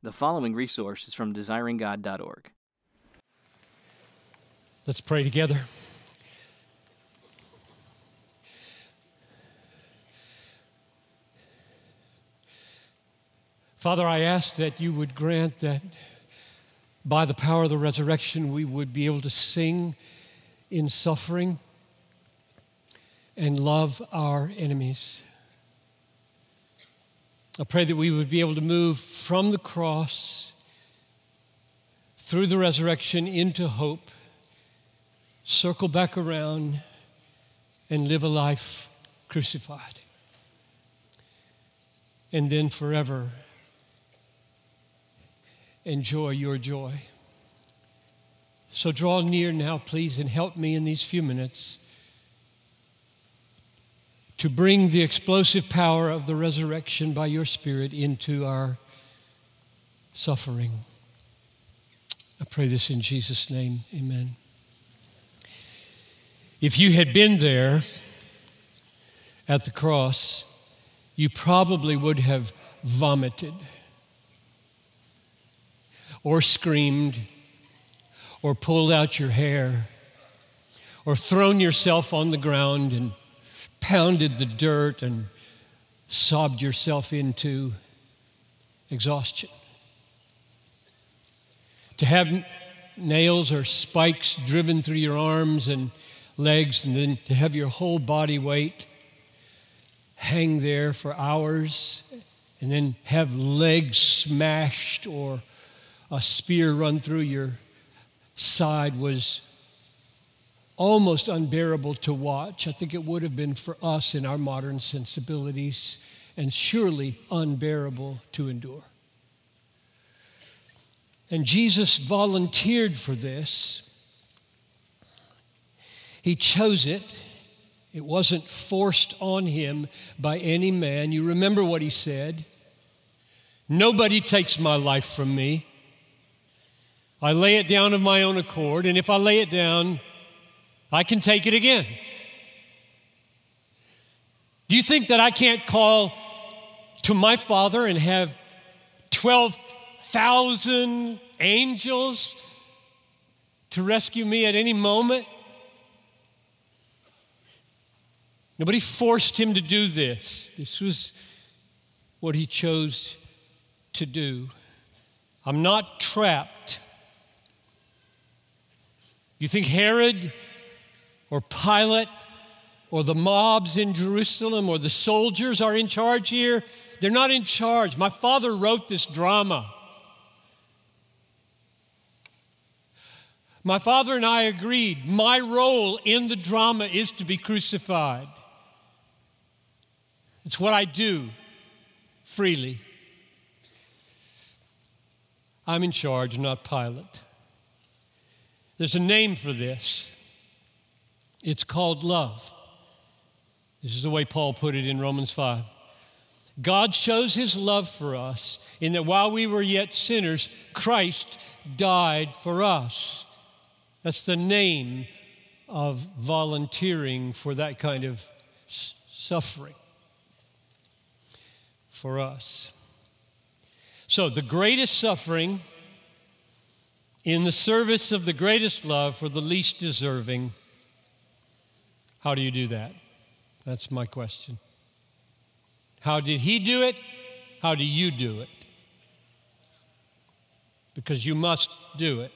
The following resource is from desiringgod.org. Let's pray together. Father, I ask that you would grant that by the power of the resurrection we would be able to sing in suffering and love our enemies. I pray that we would be able to move from the cross through the resurrection into hope, circle back around, and live a life crucified. And then forever enjoy your joy. So draw near now, please, and help me in these few minutes to bring the explosive power of the resurrection by your Spirit into our suffering. I pray this in Jesus' name. Amen. If you had been there at the cross, you probably would have vomited or screamed or pulled out your hair or thrown yourself on the ground and pounded the dirt and sobbed yourself into exhaustion. To have nails or spikes driven through your arms and legs, and then to have your whole body weight hang there for hours, and then have legs smashed or a spear run through your side was almost unbearable to watch. I think it would have been for us in our modern sensibilities, and surely unbearable to endure. And Jesus volunteered for this. He chose it. It wasn't forced on him by any man. You remember what he said Nobody takes my life from me. I lay it down of my own accord, and if I lay it down, I can take it again. Do you think that I can't call to my Father and have 12,000 angels to rescue me at any moment? Nobody forced him to do this. This was what he chose to do. I'm not trapped. You think Herod or Pilate or the mobs in Jerusalem or the soldiers are in charge here. They're not in charge. My father wrote this drama. My father and I agreed my role in the drama is to be crucified. It's what I do freely. I'm in charge, not Pilate. There's a name for this. It's called love. This is the way Paul put it in Romans 5. God shows his love for us in that while we were yet sinners, Christ died for us. That's the name of volunteering for that kind of suffering for us. So, the greatest suffering in the service of the greatest love for the least deserving how do you do that? That's my question. How did he do it? How do you do it? Because you must do it.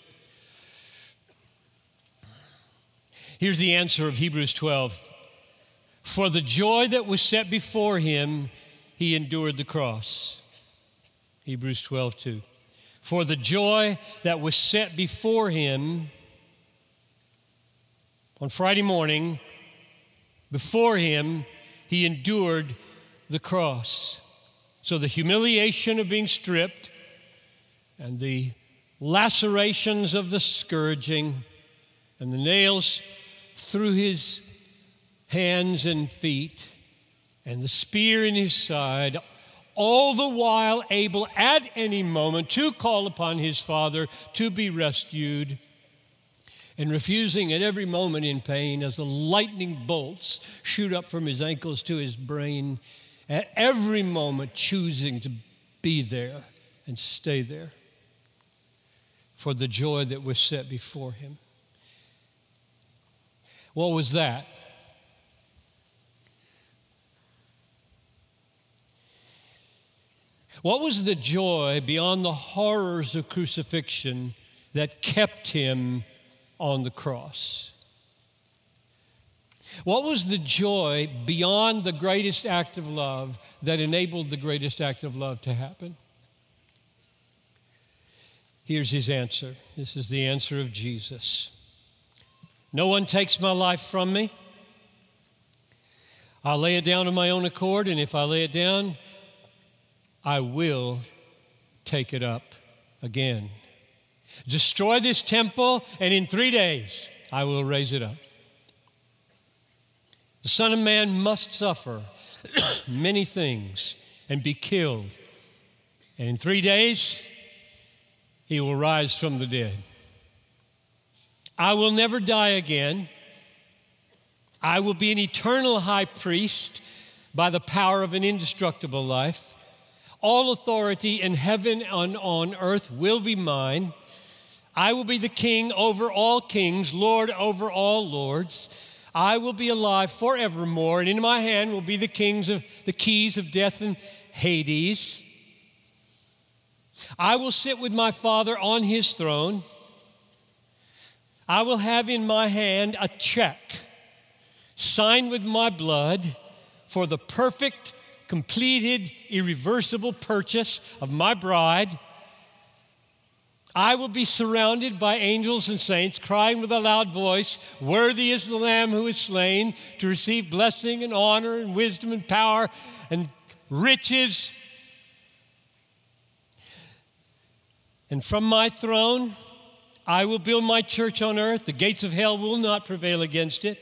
Here's the answer of Hebrews 12 For the joy that was set before him, he endured the cross. Hebrews 12, 2. For the joy that was set before him on Friday morning, before him, he endured the cross. So the humiliation of being stripped and the lacerations of the scourging and the nails through his hands and feet and the spear in his side, all the while able at any moment to call upon his Father to be rescued and refusing at every moment in pain as the lightning bolts shoot up from his ankles to his brain, at every moment choosing to be there and stay there for the joy that was set before him. What was that? What was the joy beyond the horrors of crucifixion that kept him on the cross? What was the joy beyond the greatest act of love that enabled the greatest act of love to happen? Here's his answer. This is the answer of Jesus. No one takes my life from me. I'll lay it down of my own accord, and if I lay it down, I will take it up again. Destroy this temple, and in three days I will raise it up. The Son of Man must suffer many things and be killed. And in three days, he will rise from the dead. I will never die again. I will be an eternal high priest by the power of an indestructible life. All authority in heaven and on earth will be mine. I will be the king over all kings, Lord over all lords. I will be alive forevermore, and in my hand will be the kings of the keys of death and Hades. I will sit with my Father on his throne. I will have in my hand a check signed with my blood for the perfect, completed, irreversible purchase of my bride I will be surrounded by angels and saints, crying with a loud voice, Worthy is the Lamb who is slain to receive blessing and honor and wisdom and power and riches. And from my throne, I will build my church on earth. The gates of hell will not prevail against it.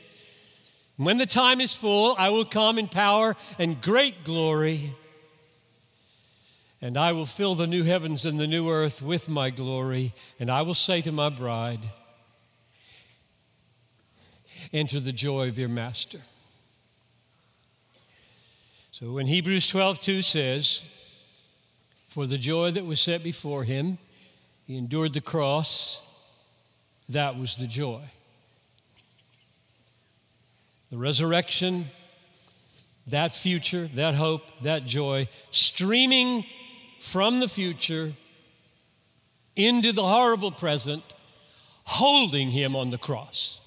When the time is full, I will come in power and great glory. And I will fill the new heavens and the new earth with my glory. And I will say to my bride, Enter the joy of your master. So when Hebrews 12 2 says, For the joy that was set before him, he endured the cross, that was the joy. The resurrection, that future, that hope, that joy, streaming from the future into the horrible present, holding him on the cross.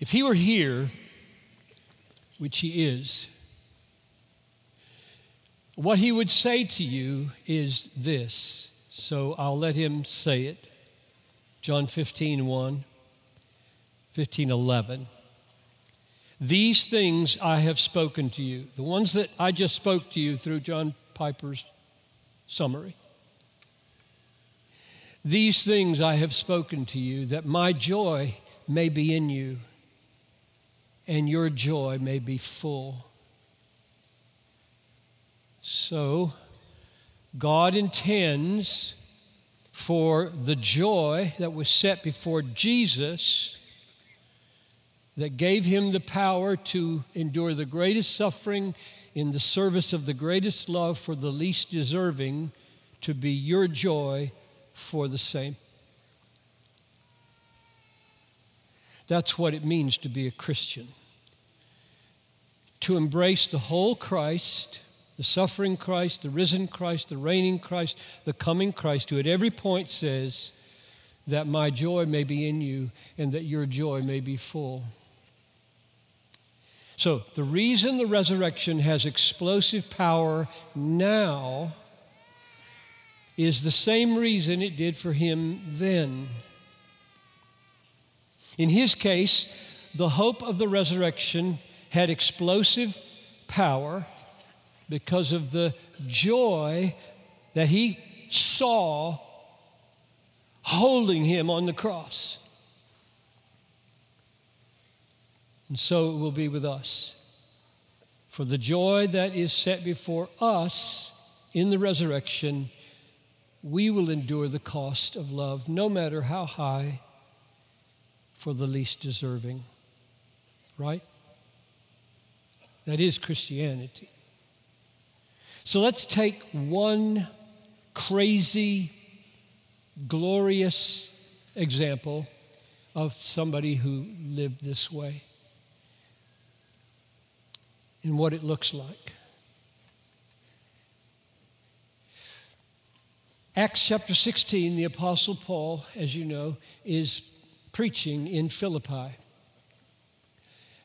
If he were here, which he is, what he would say to you is this. So I'll let him say it. John 15, 1, 15, 11. These things I have spoken to you, the ones that I just spoke to you through John Piper's summary. These things I have spoken to you, that my joy may be in you and your joy may be full. So, God intends for the joy that was set before Jesus that gave him the power to endure the greatest suffering in the service of the greatest love for the least deserving to be your joy for the same. That's what it means to be a Christian. To embrace the whole Christ, the suffering Christ, the risen Christ, the reigning Christ, the coming Christ, who at every point says, That my joy may be in you and that your joy may be full. So, the reason the resurrection has explosive power now is the same reason it did for him then. In his case, the hope of the resurrection had explosive power because of the joy that he saw holding him on the cross. And so it will be with us. For the joy that is set before us in the resurrection, we will endure the cost of love, no matter how high, for the least deserving. Right? That is Christianity. So let's take one crazy, glorious example of somebody who lived this way and what it looks like. Acts chapter 16, the Apostle Paul, as you know, is preaching in Philippi.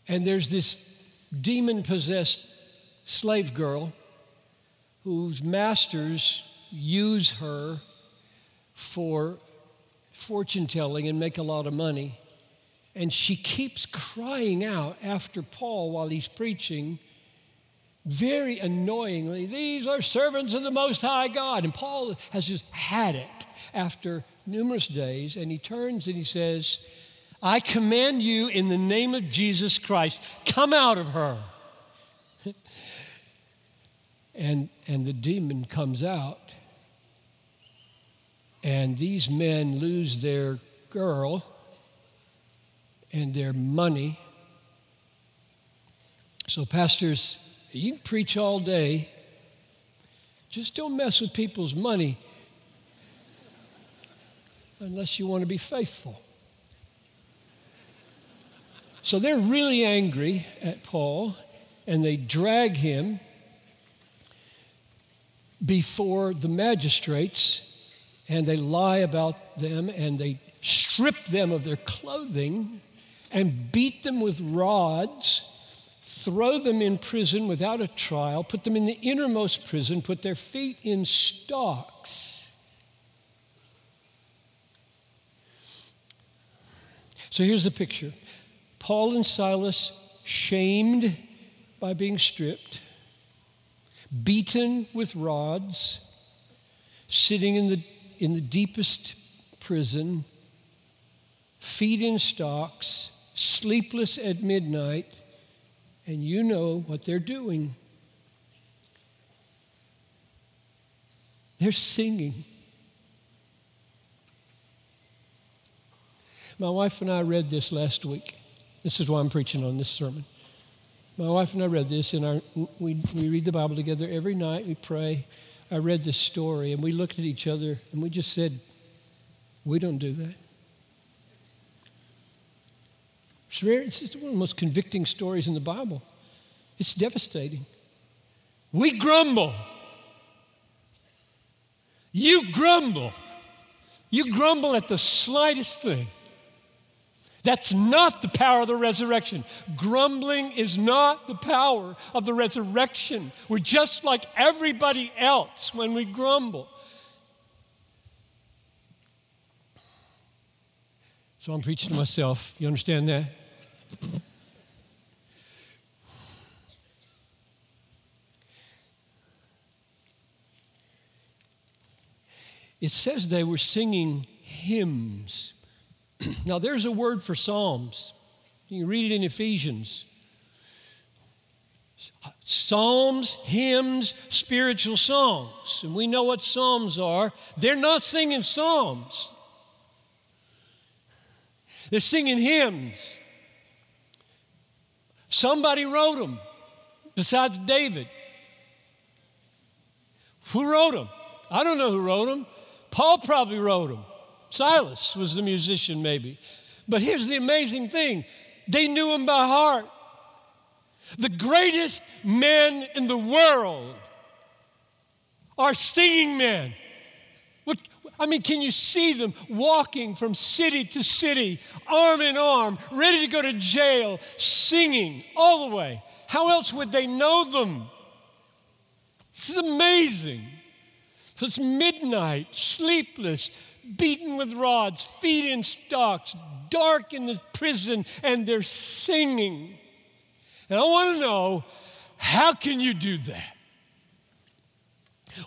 And there's this demon possessed slave girl whose masters use her for fortune telling and make a lot of money. And she keeps crying out after Paul while he's preaching very annoyingly, These are servants of the Most High God. And Paul has just had it after numerous days, and he turns and he says, I command you in the name of Jesus Christ, come out of her. and, and the demon comes out, and these men lose their girl and their money. So, pastors, you can preach all day. Just don't mess with people's money unless you want to be faithful. So they're really angry at Paul and they drag him before the magistrates and they lie about them and they strip them of their clothing and beat them with rods throw them in prison without a trial, put them in the innermost prison, put their feet in stocks. So here's the picture Paul and Silas shamed by being stripped, beaten with rods, sitting in the, in the deepest prison, feet in stocks, sleepless at midnight and you know what they're doing. They're singing. My wife and I read this last week. This is why I'm preaching on this sermon. My wife and I read this, and our, we, we read the Bible together every night. We pray. I read this story, and we looked at each other, and we just said, We don't do that. It's, very, it's one of the most convicting stories in the Bible. It's devastating. We grumble. You grumble. You grumble at the slightest thing. That's not the power of the resurrection. Grumbling is not the power of the resurrection. We're just like everybody else when we grumble. So I'm preaching to myself. You understand that? It says they were singing hymns. now, there's a word for psalms. You read it in Ephesians. Psalms, hymns, spiritual songs. And we know what psalms are. They're not singing psalms, they're singing hymns. Somebody wrote them besides David. Who wrote them? I don't know who wrote them. Paul probably wrote them. Silas was the musician, maybe. But here's the amazing thing they knew him by heart. The greatest men in the world are singing men. What, I mean, can you see them walking from city to city, arm in arm, ready to go to jail, singing all the way? How else would they know them? This is amazing. So it's midnight, sleepless, beaten with rods, feet in stocks, dark in the prison, and they're singing. And I want to know how can you do that?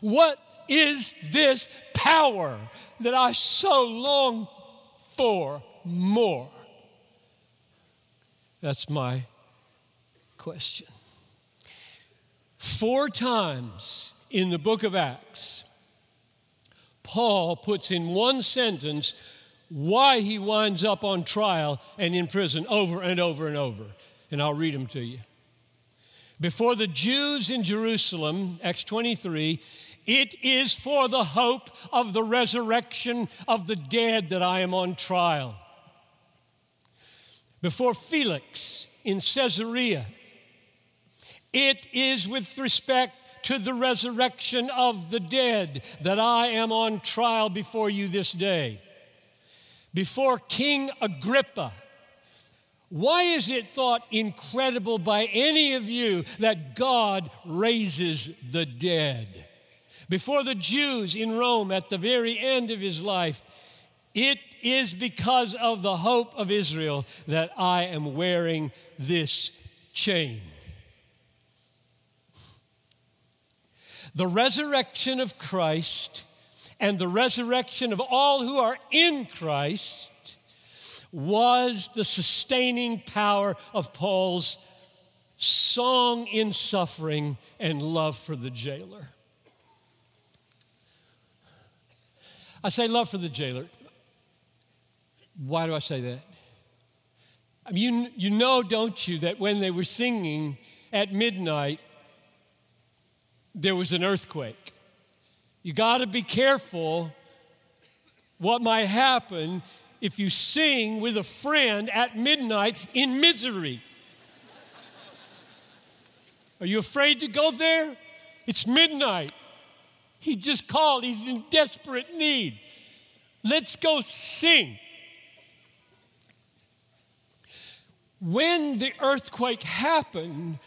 What is this power that I so long for more? That's my question. Four times in the book of Acts, Paul puts in one sentence why he winds up on trial and in prison over and over and over. And I'll read them to you. before the Jews in Jerusalem, Acts 23, it is for the hope of the resurrection of the dead that I am on trial. Before Felix in Caesarea, it is with respect to the resurrection of the dead that I am on trial before you this day. Before King Agrippa, why is it thought incredible by any of you that God raises the dead? Before the Jews in Rome at the very end of his life, it is because of the hope of Israel that I am wearing this chain. The resurrection of Christ and the resurrection of all who are in Christ was the sustaining power of Paul's song in suffering and love for the jailer. I say love for the jailer. Why do I say that? I mean, you, you know, don't you, that when they were singing at midnight, there was an earthquake. You got to be careful what might happen if you sing with a friend at midnight in misery. Are you afraid to go there? It's midnight. He just called, he's in desperate need. Let's go sing. When the earthquake happened,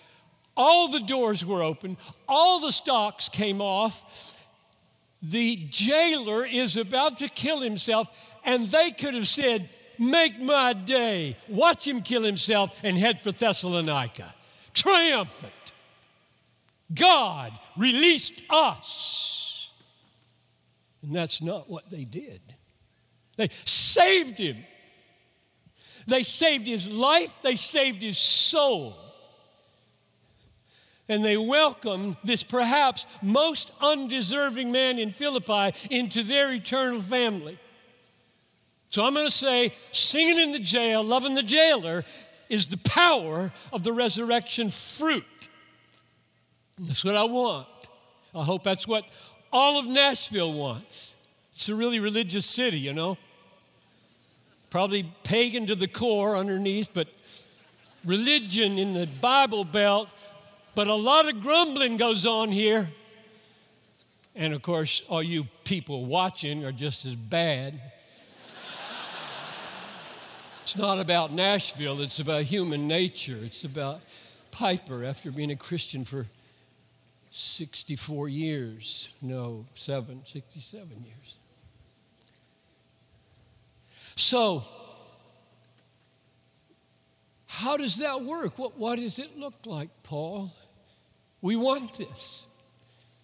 all the doors were open, all the stocks came off. The jailer is about to kill himself and they could have said, Make my day. Watch him kill himself and head for Thessalonica. Triumphant. God released us. And that's not what they did. They saved him. They saved his life, they saved his soul. And they welcomed this perhaps most undeserving man in Philippi into their eternal family. So I'm going to say, singing in the jail, loving the jailer, is the power of the resurrection fruit. That's what I want. I hope that's what all of Nashville wants. It's a really religious city, you know. Probably pagan to the core underneath, but religion in the Bible Belt. But a lot of grumbling goes on here. And of course, all you people watching are just as bad. It's not about Nashville, it's about human nature. It's about Piper after being a Christian for 64 years. No, seven, 67 years. So, how does that work? What, what does it look like, Paul? We want this.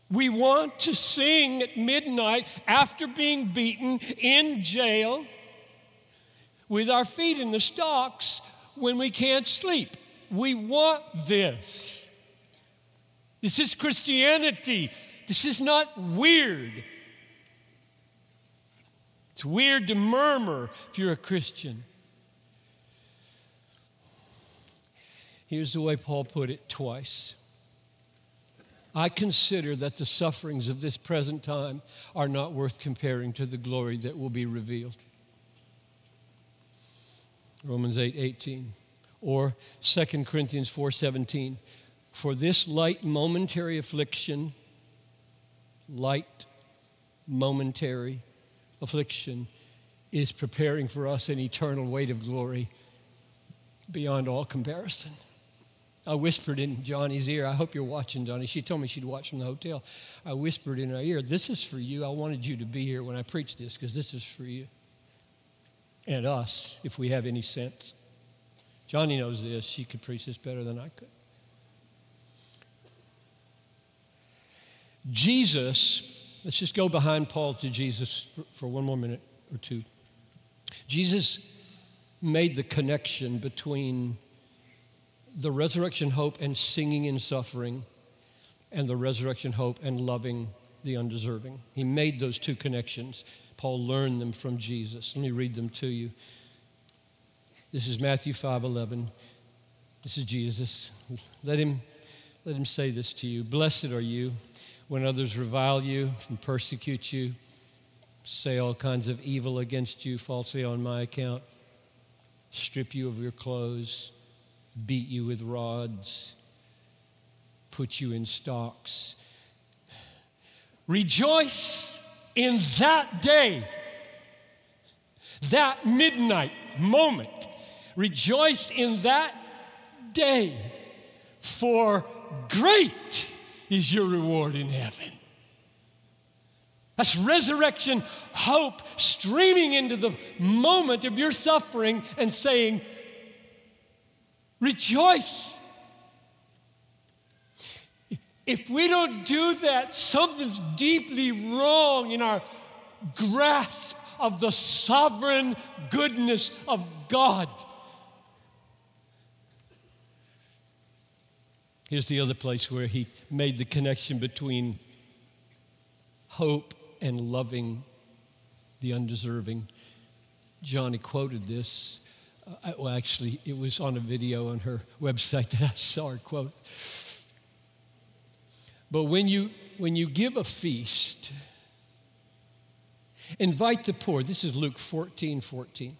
We want to sing at midnight after being beaten in jail with our feet in the stocks when we can't sleep. We want this. This is Christianity. This is not weird. It's weird to murmur if you're a Christian. Here's the way Paul put it twice. I consider that the sufferings of this present time are not worth comparing to the glory that will be revealed. Romans 8 18. Or 2 Corinthians 4 17. For this light momentary affliction, light momentary affliction, is preparing for us an eternal weight of glory beyond all comparison. I whispered in Joni's ear. I hope you're watching, Joni. She told me she'd watch from the hotel. I whispered in her ear, This is for you. I wanted you to be here when I preach this because this is for you and us if we have any sense. Joni knows this. She could preach this better than I could. Jesus, let's just go behind Paul to Jesus for, for one more minute or two. Jesus made the connection between the resurrection hope and singing in suffering and the resurrection hope and loving the undeserving. He made those two connections. Paul learned them from Jesus. Let me read them to you. This is Matthew 5:11. This is Jesus. Let him, Let him say this to you Blessed are you when others revile you and persecute you, say all kinds of evil against you falsely on my account, strip you of your clothes, beat you with rods, put you in stocks. Rejoice in that day, that midnight moment. Rejoice in that day, for great is your reward in heaven. That's resurrection hope streaming into the moment of your suffering and saying, Rejoice. If we don't do that, something's deeply wrong in our grasp of the sovereign goodness of God. Here's the other place where he made the connection between hope and loving the undeserving. Joni quoted this. Uh, well, actually, it was on a video on her website that I saw her quote. But when you, when you give a feast, invite the poor. This is Luke 14 14.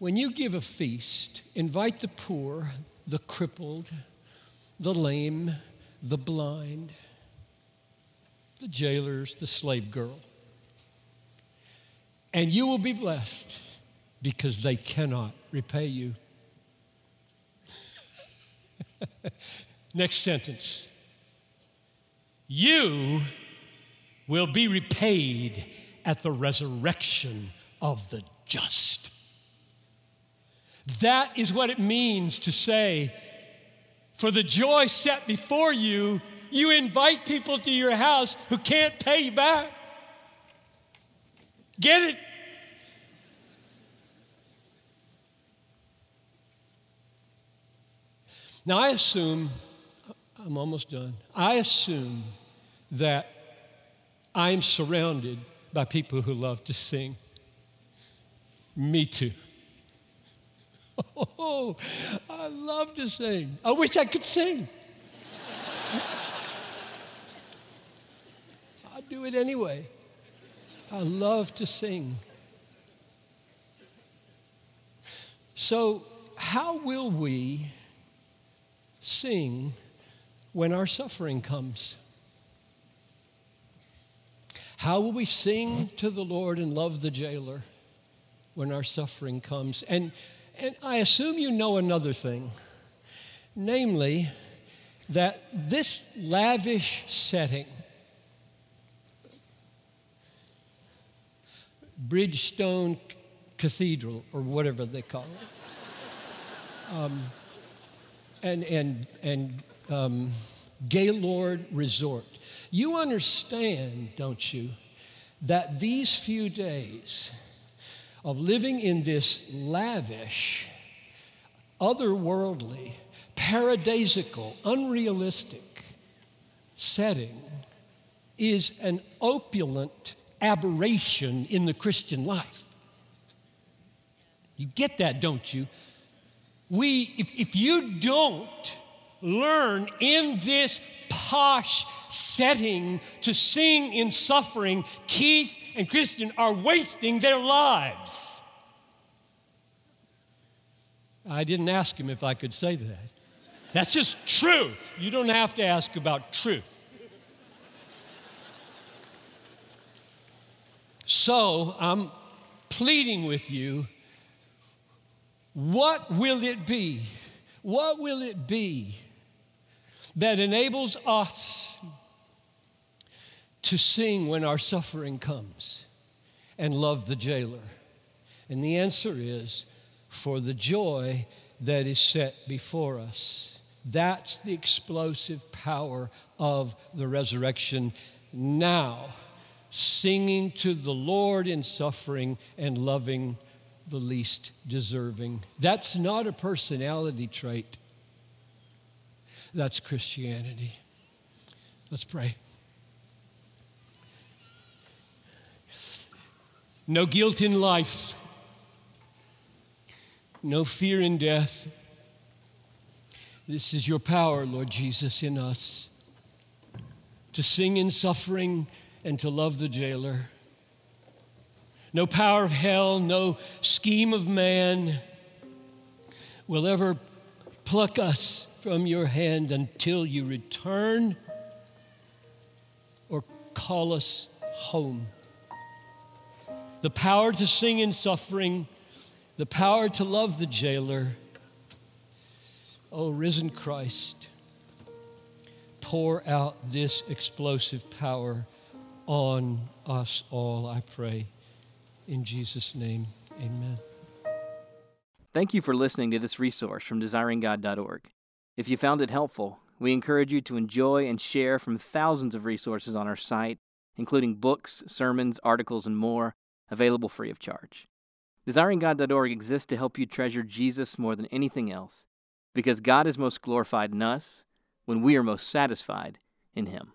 When you give a feast, invite the poor, the crippled, the lame, the blind, the jailers, the slave girl. And you will be blessed because they cannot repay you. Next sentence. You will be repaid at the resurrection of the just. That is what it means to say, for the joy set before you, you invite people to your house who can't pay you back. Get it? Now, I assume, I'm almost done. I assume that I'm surrounded by people who love to sing. Me too. Oh, I love to sing. I wish I could sing. I do it anyway. I love to sing. So, how will we sing when our suffering comes? How will we sing to the Lord and love the jailer when our suffering comes? And and I assume you know another thing, namely, that this lavish setting, Bridgestone Cathedral, or whatever they call it, um, and, and, and um, Gaylord Resort, you understand, don't you, that these few days, of living in this lavish, otherworldly, paradisical, unrealistic setting is an opulent aberration in the Christian life. You get that, don't you? We, if, if you don't learn in this posh setting to sing in suffering, Keith and Kristyn are wasting their lives. I didn't ask him if I could say that. That's just true. You don't have to ask about truth. So I'm pleading with you what will it be? What will it be that enables us to sing when our suffering comes and love the jailer? And the answer is for the joy that is set before us. That's the explosive power of the resurrection now. Singing to the Lord in suffering and loving the least deserving. That's not a personality trait. That's Christianity. Let's pray. No guilt in life, no fear in death, This is your power, Lord Jesus, in us to sing in suffering and to love the jailer. No power of hell, no scheme of man will ever pluck us from your hand until you return or call us home. The power to sing in suffering, the power to love the jailer. Oh, risen Christ, pour out this explosive power on us all, I pray. In Jesus' name, amen. Thank you for listening to this resource from desiringgod.org. If you found it helpful, we encourage you to enjoy and share from thousands of resources on our site, including books, sermons, articles, and more, available free of charge. DesiringGod.org exists to help you treasure Jesus more than anything else, because God is most glorified in us when we are most satisfied in Him.